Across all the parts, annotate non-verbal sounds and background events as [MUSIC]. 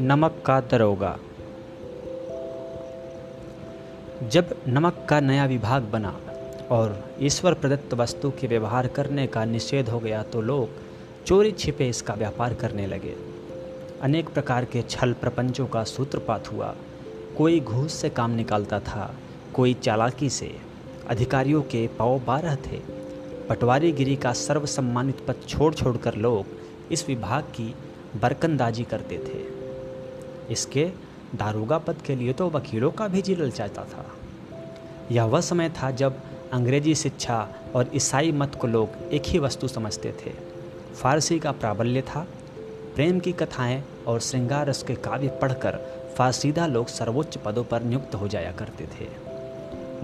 नमक का दरोगा। जब नमक का नया विभाग बना और ईश्वर प्रदत्त वस्तु के व्यवहार करने का निषेध हो गया तो लोग चोरी छिपे इसका व्यापार करने लगे। अनेक प्रकार के छल प्रपंचों का सूत्रपात हुआ। कोई घूस से काम निकालता था, कोई चालाकी से। अधिकारियों के पाव बारह थे। पटवारीगिरी का सर्वसम्मानित पद छोड़ छोड़कर लोग इस विभाग की बरकंदाजी करते थे। इसके दारोगा पद के लिए तो वकीलों का भी जी ललचाता था। यह वह समय था जब अंग्रेज़ी शिक्षा और ईसाई मत को लोग एक ही वस्तु समझते थे। फारसी का प्राबल्य था। प्रेम की कथाएँ और श्रृंगार रस के काव्य पढ़कर फारसीदा लोग सर्वोच्च पदों पर नियुक्त हो जाया करते थे।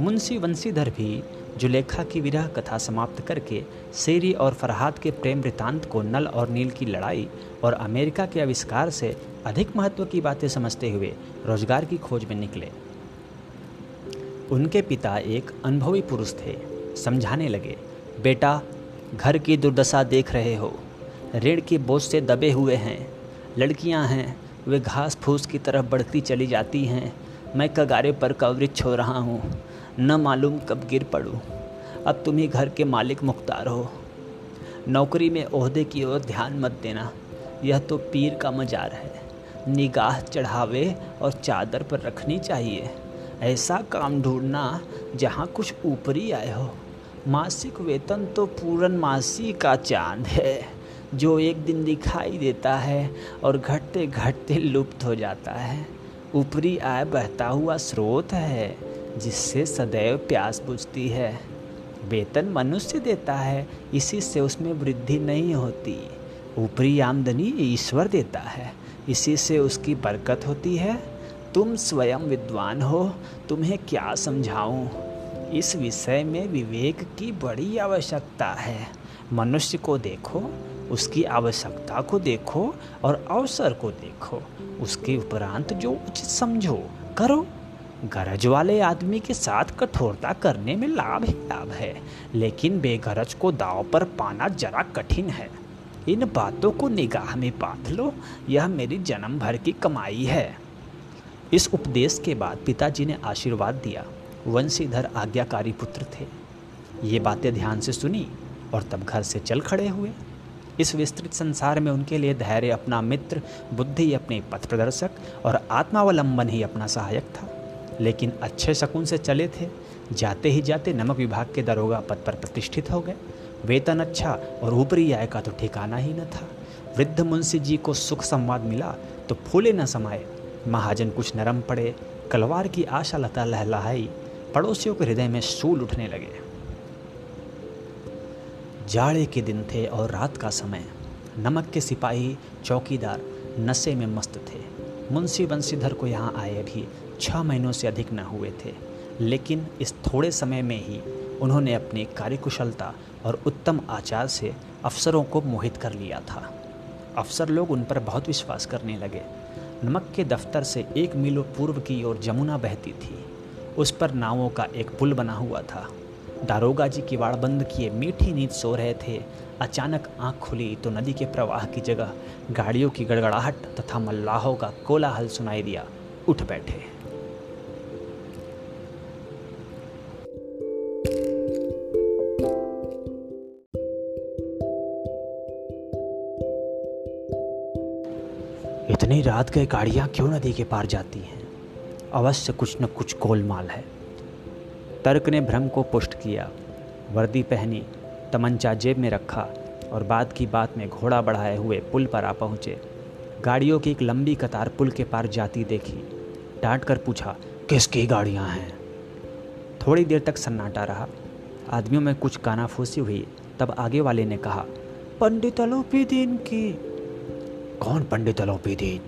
मुंशी वंशीधर भी जुलेखा की विरह कथा समाप्त करके शेरी और फरहाद के प्रेम वृतांत को नल और नील की लड़ाई और अमेरिका के आविष्कार से अधिक महत्व की बातें समझते हुए रोज़गार की खोज में निकले। उनके पिता एक अनुभवी पुरुष थे। समझाने लगे, बेटा, घर की दुर्दशा देख रहे हो। ऋण के बोझ से दबे हुए हैं। लड़कियाँ हैं, वे घास फूस की तरफ़ बढ़ती चली जाती हैं। मैं कगारे पर कवरिच हो रहा हूँ। न मालूम कब गिर पड़ूँ। अब तुम ही घर के मालिक मुख्तार हो। नौकरी में ओहदे की ओर ध्यान मत देना। यह तो पीर का मजार है। निगाह चढ़ावे और चादर पर रखनी चाहिए। ऐसा काम ढूंढना जहाँ कुछ ऊपरी आए हो। मासिक वेतन तो पूरन मासी का चाँद है, जो एक दिन दिखाई देता है और घटते घटते लुप्त हो जाता है। ऊपरी आय बहता हुआ स्रोत है। जिससे सदैव प्यास बुझती है। वेतन मनुष्य देता है, इसी से उसमें वृद्धि नहीं होती। ऊपरी आमदनी ईश्वर देता है, इसी से उसकी बरकत होती है। तुम स्वयं विद्वान हो, तुम्हें क्या समझाऊं? इस विषय में विवेक की बड़ी आवश्यकता है। मनुष्य को देखो, उसकी आवश्यकता को देखो और अवसर को देखो। उसके उपरांत जो उचित समझो, करो। गरज वाले आदमी के साथ कठोरता करने में लाभ ही लाभ है, लेकिन बेगरज को दाव पर पाना जरा कठिन है। इन बातों को निगाह में बाँध लो, यह मेरी जन्म भर की कमाई है। इस उपदेश के बाद पिताजी ने आशीर्वाद दिया। वंशीधर आज्ञाकारी पुत्र थे। ये बातें ध्यान से सुनी और तब घर से चल खड़े हुए। इस विस्तृत संसार में उनके लिए धैर्य अपना मित्र, बुद्धि अपने पथ प्रदर्शक और आत्मावलंबन ही अपना सहायक था। लेकिन अच्छे शकुन से चले थे। जाते ही जाते नमक विभाग के दरोगा पद पर प्रतिष्ठित हो गए। वेतन अच्छा और ऊपरी आय का तो ठिकाना ही न था। वृद्ध मुंशी जी को सुख संवाद मिला तो फूले न समाये। महाजन कुछ नरम पड़े। कलवार की आशा लता लहलहाई। पड़ोसियों के हृदय में सूल उठने लगे। जाड़े के दिन थे और रात का समय। नमक के सिपाही, चौकीदार नशे में मस्त थे। मुंशी बंशीधर को यहाँ आए भी छः महीनों से अधिक न हुए थे। लेकिन इस थोड़े समय में ही उन्होंने अपनी कार्यकुशलता और उत्तम आचार से अफसरों को मोहित कर लिया था। अफसर लोग उन पर बहुत विश्वास करने लगे। नमक के दफ्तर से एक मीलों पूर्व की ओर जमुना बहती थी। उस पर नावों का एक पुल बना हुआ था। दारोगा जी किवाड़ बंद किए मीठी नींद सो रहे थे। अचानक आँख खुली तो नदी के प्रवाह की जगह गाड़ियों की गड़गड़ाहट तथा मल्लाहों का कोलाहल सुनाई दिया। उठ बैठे। इतनी रात गए गाड़ियाँ क्यों नदी के पार जाती हैं? अवश्य कुछ न कुछ गोलमाल है। तर्क ने भ्रम को पुष्ट किया, वर्दी पहनी, तमंचा जेब में रखा और बाद की बात में घोड़ा बढ़ाए हुए पुल पर आ पहुँचे। गाड़ियों की एक लंबी कतार पुल के पार जाती देखी। डांट कर पूछा, किसकी गाड़ियाँ हैं? थोड़ी देर तक सन्नाटा रहा। आदमियों में कुछ कानाफूसी हुई। तब आगे वाले ने कहा, पंडित अलोपी दीन की। कौन पंडित अलोपीदीन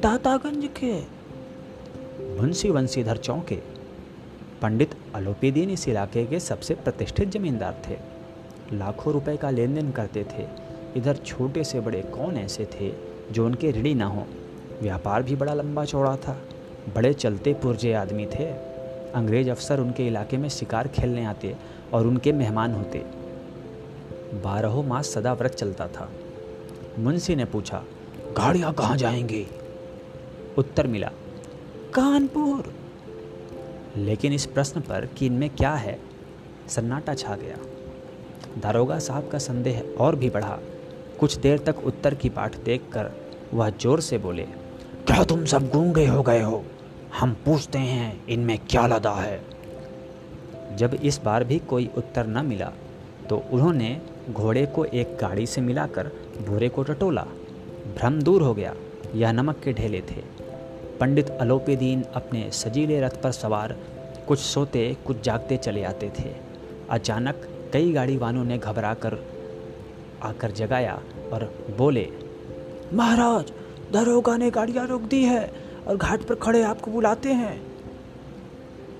दातागंज के। मुंशी वंशीधर चौके। पंडित अलोपीदीन इस इलाके के सबसे प्रतिष्ठित जमींदार थे। लाखों रुपए का लेन देन करते थे। इधर छोटे से बड़े कौन ऐसे थे जो उनके ऋणी ना हो? व्यापार भी बड़ा लंबा चौड़ा था। बड़े चलते पुरजे आदमी थे। अंग्रेज़ अफसर उनके इलाके में शिकार खेलने आते और उनके मेहमान होते। बारहों मास सदा व्रत चलता था। मुंशी ने पूछा, गाड़ियाँ कहाँ जाएँगी? उत्तर मिला, कानपुर. लेकिन इस प्रश्न पर कि इनमें क्या है, सन्नाटा छा गया। दारोगा साहब का संदेह और भी बढ़ा। कुछ देर तक उत्तर की पाठ देखकर वह ज़ोर से बोले, क्या तुम सब गूँगे हो गए हो? हम पूछते हैं, इनमें क्या लदा है? जब इस बार भी कोई उत्तर न मिला तो उन्होंने घोड़े को एक गाड़ी से मिलाकर भूरे को टटोला। भ्रम दूर हो गया, यह नमक के ढेले थे। पंडित अलोपेदीन अपने सजीले रथ पर सवार कुछ सोते, कुछ जागते चले आते थे। अचानक कई गाड़ी वालों ने घबरा कर आकर जगाया और बोले, महाराज दरोगा ने गाड़ियाँ रोक दी है और घाट पर खड़े आपको बुलाते हैं।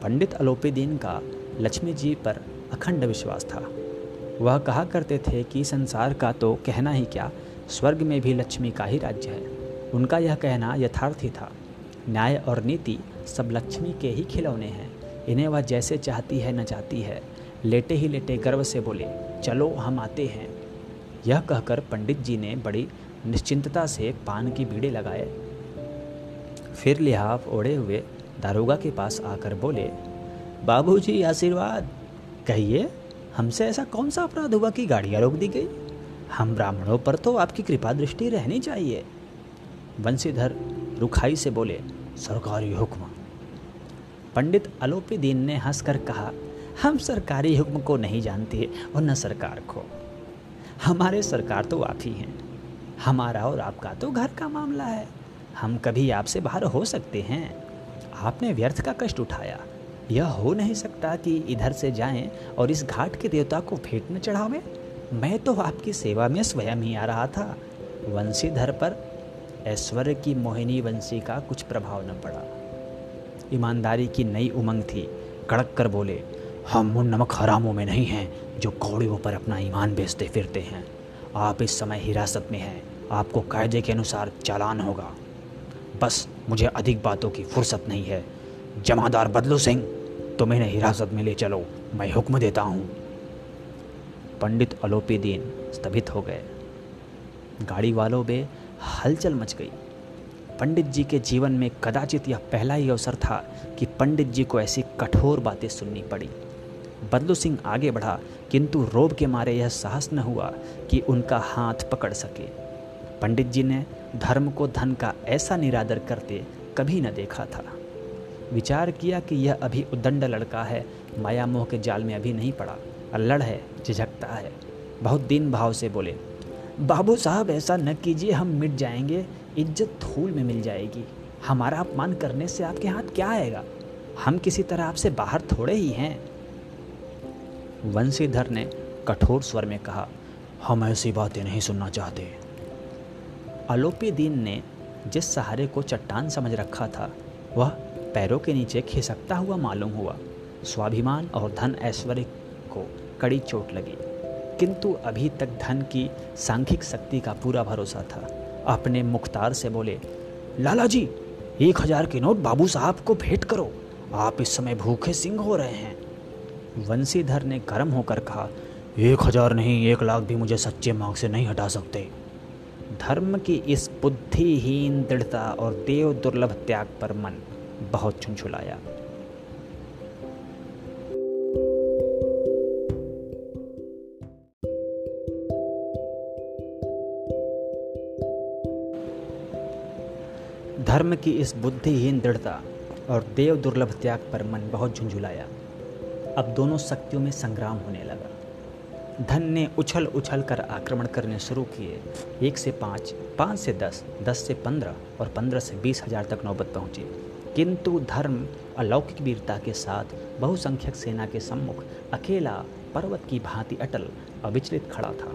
पंडित अलोपेदीन का लक्ष्मी जी पर अखंड विश्वास था। वह कहा करते थे कि संसार का तो कहना ही क्या, स्वर्ग में भी लक्ष्मी का ही राज्य है। उनका यह कहना यथार्थी था। न्याय और नीति सब लक्ष्मी के ही खिलौने हैं। इन्हें वह जैसे चाहती है, न चाहती है। लेटे ही लेटे गर्व से बोले, चलो, हम आते हैं। यह कहकर पंडित जी ने बड़ी निश्चिंतता से पान की बीड़े लगाए। फिर लिहाफ ओढ़े हुए दारोगा के पास आकर बोले, बाबूजी, आशीर्वाद। कहिए हमसे ऐसा कौन सा अपराध हुआ कि गाड़ियाँ रोक दी गई? हम ब्राह्मणों पर तो आपकी कृपा दृष्टि रहनी चाहिए। बंसीधर रुखाई से बोले, सरकारी हुक्म। पंडित अलोपी दीन ने हंसकर कहा, हम सरकारी हुक्म को नहीं जानते और न सरकार को। हमारे सरकार तो आप ही हैं। हमारा और आपका तो घर का मामला है। हम कभी आपसे बाहर हो सकते हैं। आपने व्यर्थ का कष्ट उठाया। यह हो नहीं सकता कि इधर से जाएँ और इस घाट के देवता को भेंट न चढ़ावें। मैं तो आपकी सेवा में स्वयं ही आ रहा था। वंशीधर पर ऐश्वर्य की मोहिनी वंशी का कुछ प्रभाव न पड़ा। ईमानदारी की नई उमंग थी। कड़क कर बोले, हम उन नमक हरामों में नहीं हैं जो कौड़ियों पर अपना ईमान बेचते फिरते हैं। आप इस समय हिरासत में हैं। आपको कायदे के अनुसार चालान होगा। बस मुझे अधिक बातों की फुर्सत नहीं है। जमादार बदलू सिंह तुम इन्हें हिरासत में ले चलो, मैं हुक्म देता हूँ। पंडित अलोपी दीन स्तभित हो गए। गाड़ी वालों में हलचल मच गई। पंडित जी के जीवन में कदाचित यह पहला ही अवसर था कि पंडित जी को ऐसी कठोर बातें सुननी पड़ी। बदलू सिंह आगे बढ़ा, किंतु रोब के मारे यह साहस न हुआ कि उनका हाथ पकड़ सके। पंडित जी ने धर्म को धन का ऐसा निरादर करते कभी न देखा था। विचार किया कि यह अभी उदंड लड़का है। माया मोह के जाल में अभी नहीं पड़ा। अल्लड़ है, झिझकता है। बहुत दिन भाव से बोले, बाबू साहब, ऐसा न कीजिए, हम मिट जाएँगे। इज़्ज़त धूल में मिल जाएगी। हमारा अपमान करने से आपके हाथ क्या आएगा? हम किसी तरह आपसे बाहर थोड़े ही हैं। वंशीधर ने कठोर स्वर में कहा, हम ऐसी बातें नहीं सुनना चाहते। अलोपी दीन ने जिस सहारे को चट्टान समझ रखा था, वह पैरों के नीचे खिसकता हुआ मालूम हुआ। स्वाभिमान और धन ऐश्वर्य को कड़ी चोट लगी। किंतु अभी तक धन की सांख्यिक शक्ति का पूरा भरोसा था। अपने मुख्तार से बोले लाला जी एक हज़ार के नोट बाबू साहब को भेंट करो। आप इस समय भूखे सिंह हो रहे हैं। वंशीधर ने गर्म होकर कहा, एक हज़ार नहीं, एक लाख भी मुझे सच्चे मांग से नहीं हटा सकते। धर्म की इस बुद्धिहीन दृढ़ता और देव दुर्लभ त्याग पर मन बहुत छुनछुलाया धर्म की इस बुद्धिहीन दृढ़ता और देव दुर्लभ त्याग पर मन बहुत झुंझुलाया। अब दोनों शक्तियों में संग्राम होने लगा। धन ने उछल उछल कर आक्रमण करने शुरू किए। एक से पाँच पाँच से दस दस से पंद्रह और पंद्रह से बीस हज़ार तक नौबत पहुँची। किंतु धर्म अलौकिक वीरता के साथ बहुसंख्यक सेना के सम्मुख अकेला पर्वत की भांति अटल, अविचलित खड़ा था।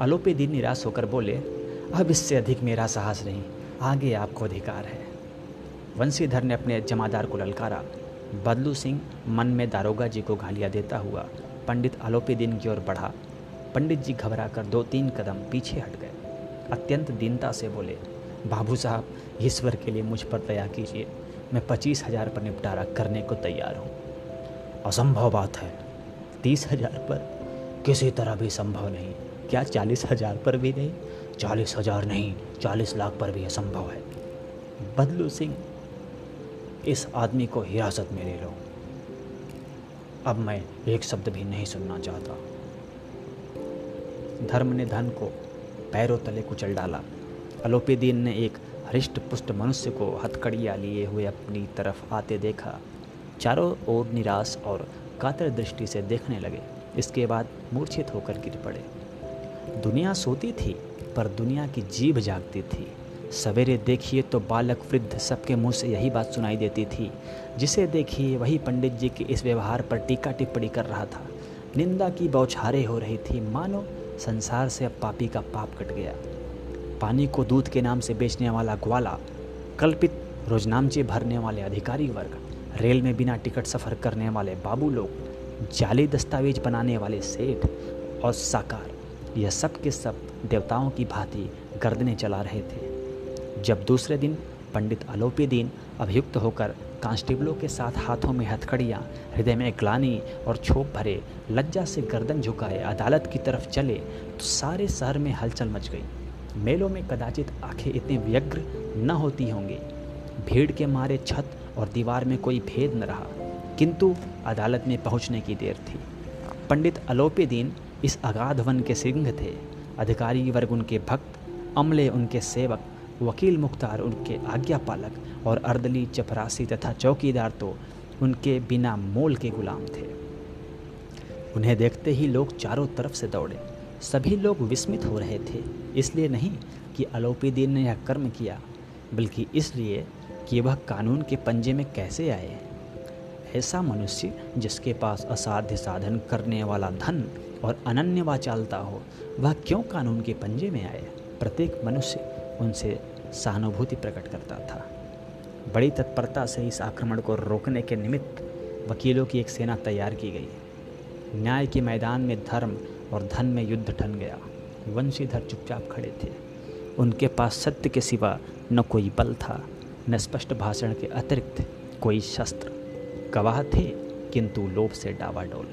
अलोपे दिन निराश होकर बोले, अब इससे अधिक मेरा साहस नहीं, आगे आपको अधिकार है। वंशीधर ने अपने जमादार को ललकारा। बदलू सिंह मन में दारोगा जी को गालियाँ देता हुआ पंडित आलोपी दिन की ओर बढ़ा। पंडित जी घबरा कर दो तीन कदम पीछे हट गए। अत्यंत दीनता से बोले बाबू साहब ईश्वर के लिए मुझ पर दया कीजिए। मैं पच्चीस हज़ार पर निपटारा करने को तैयार हूँ। असंभव बात है। तीस हज़ार पर किसी तरह भी संभव नहीं। क्या चालीस हज़ार पर भी नहीं? चालीस हज़ार नहीं, चालीस लाख पर भी असंभव है। बदलू सिंह, इस आदमी को हिरासत में ले लो। अब मैं एक शब्द भी नहीं सुनना चाहता। धर्म ने धन को पैरों तले कुचल डाला। अलोपीदीन ने एक हृष्ट पुष्ट मनुष्य को हथकड़िया लिए हुए अपनी तरफ़ आते देखा। चारों ओर निराश और कातर दृष्टि से देखने लगे। इसके बाद मूर्छित होकर गिर पड़े। दुनिया सोती थी, पर दुनिया की जीभ जागती थी। सवेरे देखिए तो बालक वृद्ध सबके मुँह से यही बात सुनाई देती थी। जिसे देखिए वही पंडित जी के इस व्यवहार पर टीका टिप्पणी कर रहा था। निंदा की बौछारें हो रही थी। मानो संसार से अब पापी का पाप कट गया। पानी को दूध के नाम से बेचने वाला ग्वाला कल्पित रोजनामचे भरने वाले अधिकारी वर्ग, रेल में बिना टिकट सफ़र करने वाले बाबू लोग, जाली दस्तावेज़ बनाने वाले सेठ और साकार, यह सब के सब देवताओं की भांति गर्दने चला रहे थे। जब दूसरे दिन पंडित आलोपी दीन अभियुक्त होकर कांस्टेबलों के साथ हाथों में हथकड़ियाँ, हृदय में ग्लानी और छोप भरे लज्जा से गर्दन झुकाए अदालत की तरफ़ चले तो सारे शहर में हलचल मच गई। मेलों में कदाचित आँखें इतने व्यग्र न होती होंगी। भीड़ के मारे छत और दीवार में कोई भेद न रहा, किंतु अदालत में पहुँचने की देर थी। पंडित अलोपी दीन इस अगाध वन के सिंह थे। अधिकारी वर्ग उनके भक्त, अमले उनके सेवक, वकील मुख्तार उनके आज्ञा पालक और अर्दली चपरासी तथा चौकीदार तो उनके बिना मोल के गुलाम थे। उन्हें देखते ही लोग चारों तरफ़ से दौड़े। सभी लोग विस्मित हो रहे थे, इसलिए नहीं कि अलोपीदीन ने यह कर्म किया, बल्कि इसलिए कि वह कानून के पंजे में कैसे आए। ऐसा मनुष्य जिसके पास असाध्य साधन करने वाला धन और अनन्य वाचालता हो, वह क्यों कानून के पंजे में आए? प्रत्येक मनुष्य उनसे सहानुभूति प्रकट करता था। बड़ी तत्परता से इस आक्रमण को रोकने के निमित्त वकीलों की एक सेना तैयार की गई। न्याय के मैदान में धर्म और धन में युद्ध ठन गया। वंशीधर चुपचाप खड़े थे। उनके पास सत्य के सिवा न कोई बल था, न स्पष्ट भाषण के अतिरिक्त कोई शस्त्र। गवाह थे, किंतु लोभ से डावाडोल।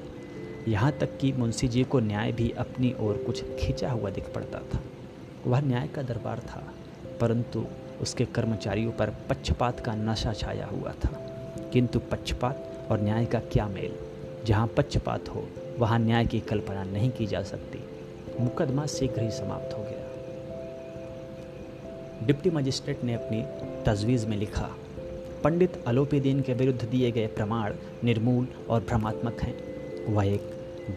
यहाँ तक कि मुंशी जी को न्याय भी अपनी ओर कुछ खींचा हुआ दिख पड़ता था। वह न्याय का दरबार था, परंतु उसके कर्मचारियों पर पक्षपात का नशा छाया हुआ था। किंतु पक्षपात और न्याय का क्या मेल? जहाँ पक्षपात हो वहाँ न्याय की कल्पना नहीं की जा सकती। मुकदमा शीघ्र ही समाप्त हो गया। डिप्टी मजिस्ट्रेट ने अपनी तजवीज़ में लिखा, पंडित अलोपीदीन के विरुद्ध दिए गए प्रमाण निर्मूल और भ्रमात्मक हैं। वह एक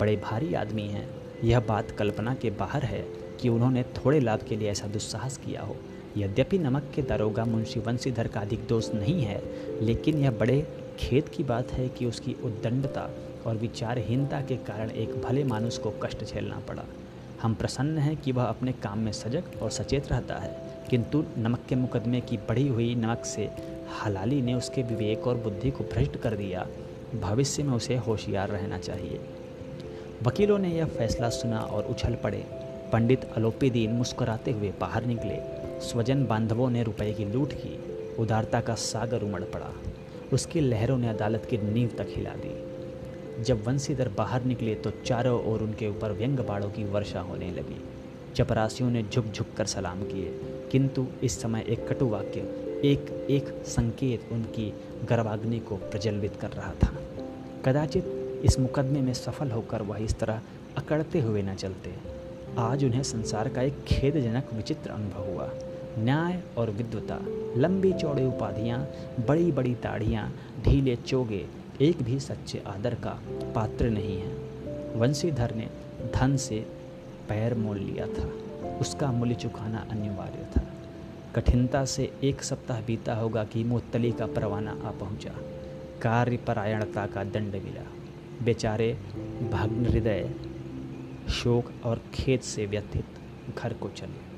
बड़े भारी आदमी हैं। यह बात कल्पना के बाहर है कि उन्होंने थोड़े लाभ के लिए ऐसा दुस्साहस किया हो। यद्यपि नमक के दरोगा मुंशी वंशीधर का अधिक दोष नहीं है, लेकिन यह बड़े खेत की बात है कि उसकी उद्दंडता और विचारहीनता के कारण एक भले मानुष को कष्ट झेलना पड़ा। हम प्रसन्न हैं कि वह अपने काम में सजग और सचेत रहता है, किंतु नमक के मुकदमे की बढ़ी हुई नमक से हलाली ने उसके विवेक और बुद्धि को भ्रष्ट कर दिया। भविष्य में उसे होशियार रहना चाहिए। वकीलों ने यह फैसला सुना और उछल पड़े। पंडित अलोपीदीन मुस्कुराते हुए बाहर निकले। स्वजन बांधवों ने रुपए की लूट की। उदारता का सागर उमड़ पड़ा। उसकी लहरों ने अदालत की नींव तक हिला दी। जब वंशीधर बाहर निकले तो चारों ओर उनके ऊपर व्यंग बाड़ों की वर्षा होने लगी। चपरासियों ने झुक झुक कर सलाम किए, किंतु इस समय एक कटु वाक्य, एक एक संकेत उनकी गर्भाग्नि को प्रज्वलित कर रहा था। कदाचित इस मुकदमे में सफल होकर वह इस तरह अकड़ते हुए न चलते। आज उन्हें संसार का एक खेदजनक विचित्र अनुभव हुआ। न्याय और विद्वता लंबी चौड़े उपाधियाँ बड़ी बड़ी दाढ़ियाँ ढीले चोगे एक भी सच्चे आदर का पात्र नहीं है। वंशीधर ने धन से पैर मोल लिया था। उसका मूल्य चुकाना अनिवार्य था। कठिनता से एक सप्ताह बीता होगा कि मुतली का परवाना आ पहुँचा। कार्यपरायणता का दंड मिला। बेचारे भग्न हृदय, शोक और खेत से व्यथित घर को चले।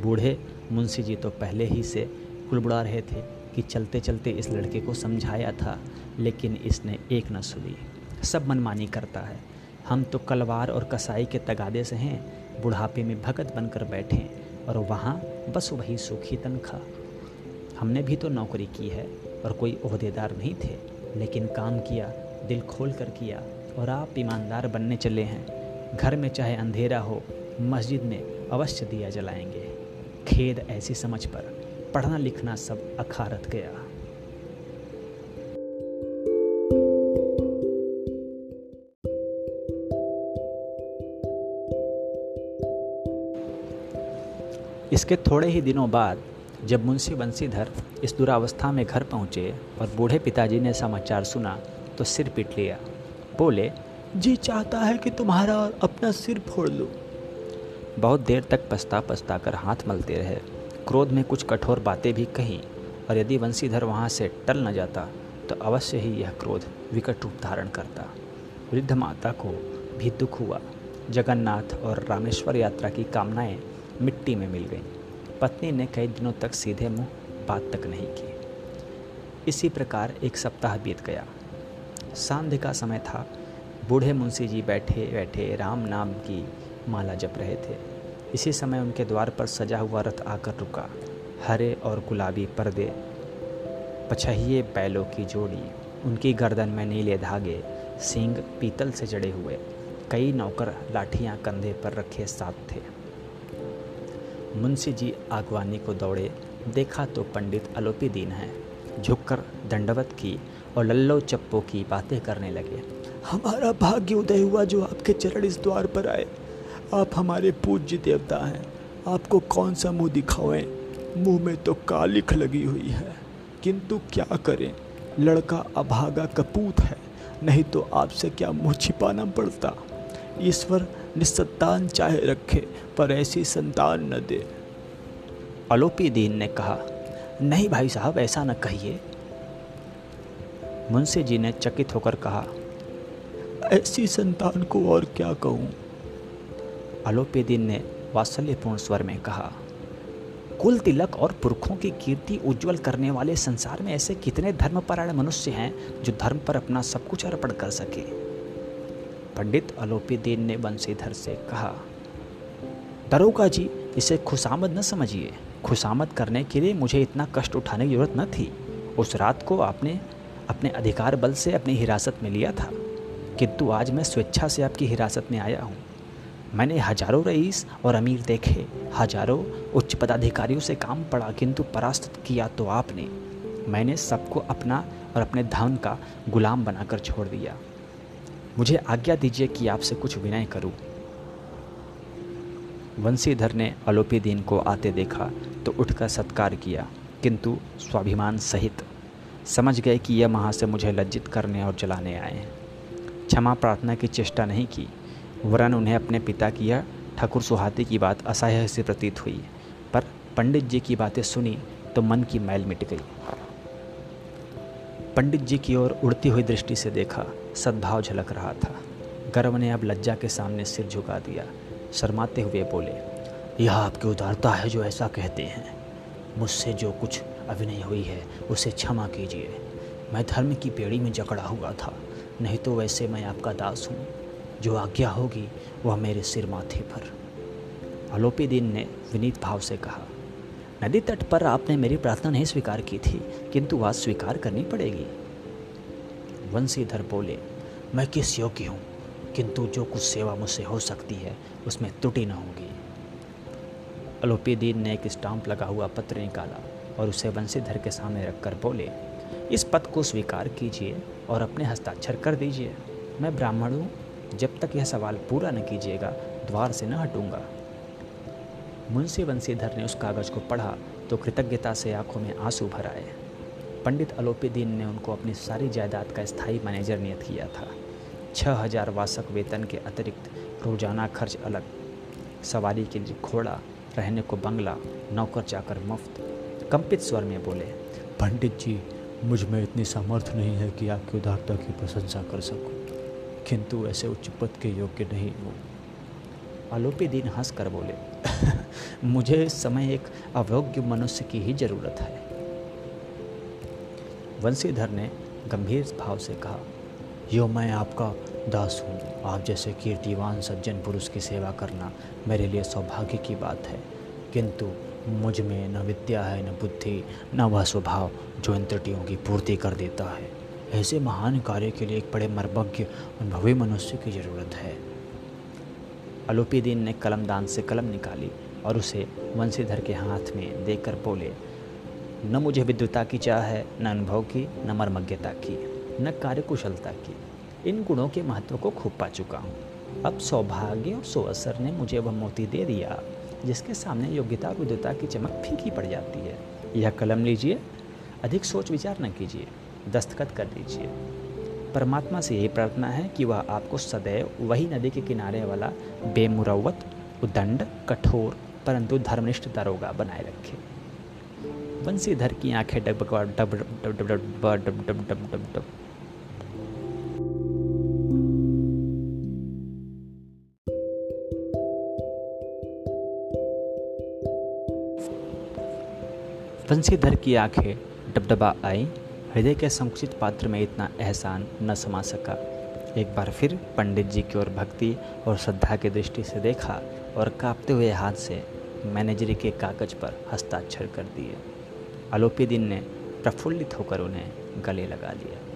बूढ़े मुंशी जी तो पहले ही से कुलबुड़ा रहे थे। कि चलते चलते इस लड़के को समझाया था, लेकिन इसने एक न सुनी। सब मनमानी करता है। हम तो कलवार और कसाई के तगादे से हैं, बुढ़ापे में भगत बनकर बैठे और वहाँ बस वही सूखी तनख्वाह हमने भी तो नौकरी की है, और कोई अहदेदार नहीं थे, लेकिन काम किया, दिल खोल कर किया, और आप ईमानदार बनने चले हैं। घर में चाहे अंधेरा हो, मस्जिद में अवश्य दिया जलाएँगे। खेद ऐसी समझ पर। पढ़ना लिखना सब अखारत गया। इसके थोड़े ही दिनों बाद, जब मुंशी बंसीधर इस दुरावस्था में घर पहुँचे और बूढ़े पिताजी ने समाचार सुना तो सिर पीट लिया। बोले, जी चाहता है कि तुम्हारा अपना सिर फोड़ लो। बहुत देर तक पछता पछता कर हाथ मलते रहे। क्रोध में कुछ कठोर बातें भी कहीं, और यदि वंशीधर वहाँ से टल न जाता तो अवश्य ही यह क्रोध विकट रूप धारण करता। वृद्ध माता को भी दुख हुआ। जगन्नाथ और रामेश्वर यात्रा की कामनाएँ मिट्टी में मिल गईं। पत्नी ने कई दिनों तक सीधे मुँह बात तक नहीं की। इसी प्रकार एक सप्ताह बीत गया। सांध्य का समय था। बूढ़े मुंशी जी बैठे बैठे राम नाम की माला जप रहे थे। इसी समय उनके द्वार पर सजा हुआ रथ आकर रुका। हरे और गुलाबी पर्दे, पछहिए बैलों की जोड़ी, उनकी गर्दन में नीले धागे, सींग पीतल से जड़े हुए, कई नौकर लाठियाँ कंधे पर रखे साथ थे। मुंशी जी आगवानी को दौड़े, देखा तो पंडित अलोपी दीन है, झुककर दंडवत की और लल्लो चप्पो की बातें करने लगे। हमारा भाग्य उदय हुआ जो आपके चरण इस द्वार पर आए। आप हमारे पूज्य देवता हैं। आपको कौन सा मुँह दिखावें मुँह में तो कालिख लगी हुई है। किंतु क्या करें? लड़का अभागा कपूत है। नहीं तो आपसे क्या मुँह छिपाना पड़ता? ईश्वर निस्संतान चाहे रखे पर ऐसी संतान न दे। अलोपी दीन ने कहा नहीं भाई साहब ऐसा न कहिए। मुंशी जी ने चकित होकर कहा ऐसी संतान को और क्या कहूँ? अलोपी दीन ने वात्सल्यपूर्ण स्वर में कहा, कुल तिलक और पुरखों की कीर्ति उज्जवल करने वाले संसार में ऐसे कितने धर्मपरायण मनुष्य हैं जो धर्म पर अपना सब कुछ अर्पण कर सके? पंडित अलोपी दीन ने बंशीधर से कहा, दरोगा जी, इसे खुशामद न समझिए। खुशामद करने के लिए मुझे इतना कष्ट उठाने की ज़रूरत न थी। उस रात को आपने अपने अधिकार बल से अपनी हिरासत में लिया था। किंतु आज मैं स्वेच्छा से आपकी हिरासत में आया हूँ। मैंने हज़ारों रईस और अमीर देखे, हज़ारों उच्च पदाधिकारियों से काम पड़ा, किंतु परास्त किया तो आपने। मैंने सबको अपना और अपने धन का गुलाम बनाकर छोड़ दिया। मुझे आज्ञा दीजिए कि आपसे कुछ विनय करूँ। वंशीधर ने अलोपी दीन को आते देखा तो उठकर सत्कार किया, किंतु स्वाभिमान सहित। समझ गए कि यह वहाँ से मुझे लज्जित करने और जलाने आए हैं। क्षमा प्रार्थना की चेष्टा नहीं की। वरन उन्हें अपने पिता की यह ठाकुर सुहाते की बात असह्य से प्रतीत हुई। पर पंडित जी की बातें सुनी तो मन की मैल मिट गई। पंडित जी की ओर उड़ती हुई दृष्टि से देखा, सद्भाव झलक रहा था। गर्व ने अब लज्जा के सामने सिर झुका दिया। शर्माते हुए बोले, यह आपकी उदारता है जो ऐसा कहते हैं। मुझसे जो कुछ अभिनय हुई है, उसे क्षमा कीजिए। मैं धर्म की पेड़ी में जकड़ा हुआ था, नहीं तो वैसे मैं आपका दास हूँ। जो आज्ञा होगी, वह मेरे सिर माथे पर। अलोपी दीन ने विनीत भाव से कहा, नदी तट पर आपने मेरी प्रार्थना नहीं स्वीकार की थी, किंतु आज स्वीकार करनी पड़ेगी। वंशीधर बोले, मैं किस योग्य हूँ? किंतु जो कुछ सेवा मुझसे हो सकती है, उसमें त्रुटि न होगी। अलोपी दीन ने एक स्टाम्प लगा हुआ पत्र निकाला और उसे वंशीधर के सामने रखकर बोले, इस पद को स्वीकार कीजिए और अपने हस्ताक्षर कर दीजिए। मैं ब्राह्मण हूँ जब तक यह सवाल पूरा न कीजिएगा, द्वार से न हटूँगा। मुंशी बंसीधर ने उस कागज़ को पढ़ा तो कृतज्ञता से आँखों में आँसू भर आए। पंडित अलोपी दीन ने उनको अपनी सारी जायदाद का स्थायी मैनेजर नियत किया था। छः हज़ार वासक वेतन के अतिरिक्त रोज़ाना खर्च अलग, सवारी के लिए घोड़ा, रहने को बंगला, नौकर चाकर मुफ़्त, कंपित स्वर में बोले, पंडित जी, मुझमें इतनी सामर्थ्य नहीं है कि आपकी उदारता की प्रशंसा कर सकूँ। किंतु ऐसे उच्च पद के योग्य नहीं हो। आलोपी दिन हंस कर बोले, [LAUGHS] मुझे समय एक अयोग्य मनुष्य की ही ज़रूरत है। वंशीधर ने गंभीर भाव से कहा, यो मैं आपका दास हूँ। आप जैसे कीर्तिवान सज्जन पुरुष की सेवा करना मेरे लिए सौभाग्य की बात है। किंतु मुझमें न विद्या है, न बुद्धि, न वह स्वभाव जो इन त्रुटियों की पूर्ति कर देता है। ऐसे महान कार्य के लिए एक बड़े मर्मज्ञ अनुभवी मनुष्य की ज़रूरत है। अलोपी दीन ने कलम दान से कलम निकाली और उसे वंशीधर के हाथ में देकर बोले, न मुझे विद्वता की चाह है, न अनुभव की, न मर्मज्ञता की, न कार्यकुशलता की। इन गुणों के महत्व को खूब पा चुका हूँ। अब सौभाग्य और सुअवसर ने मुझे वह मोती दे दिया, जिसके सामने योग्यता और विद्वता की चमक फीकी पड़ जाती है। यह कलम लीजिए, अधिक सोच विचार न कीजिए। दस्तखत कर दीजिए परमात्मा से यही प्रार्थना है कि वह आपको सदैव वही नदी के किनारे वाला बेमुरवत उदंड कठोर परंतु धर्मनिष्ठ दरोगा बनाए रखे बंसीधर की आँखें डब डब डब डब डब डब डब डब डब डब बंसीधर की आँखें डबडबा आई हृदय के संकुचित पात्र में इतना एहसान न समा सका। एक बार फिर पंडित जी की ओर भक्ति और श्रद्धा की दृष्टि से देखा और कांपते हुए हाथ से मैनेजरी के कागज़ पर हस्ताक्षर कर दिए। आलोपी दिन ने प्रफुल्लित होकर उन्हें गले लगा लिया।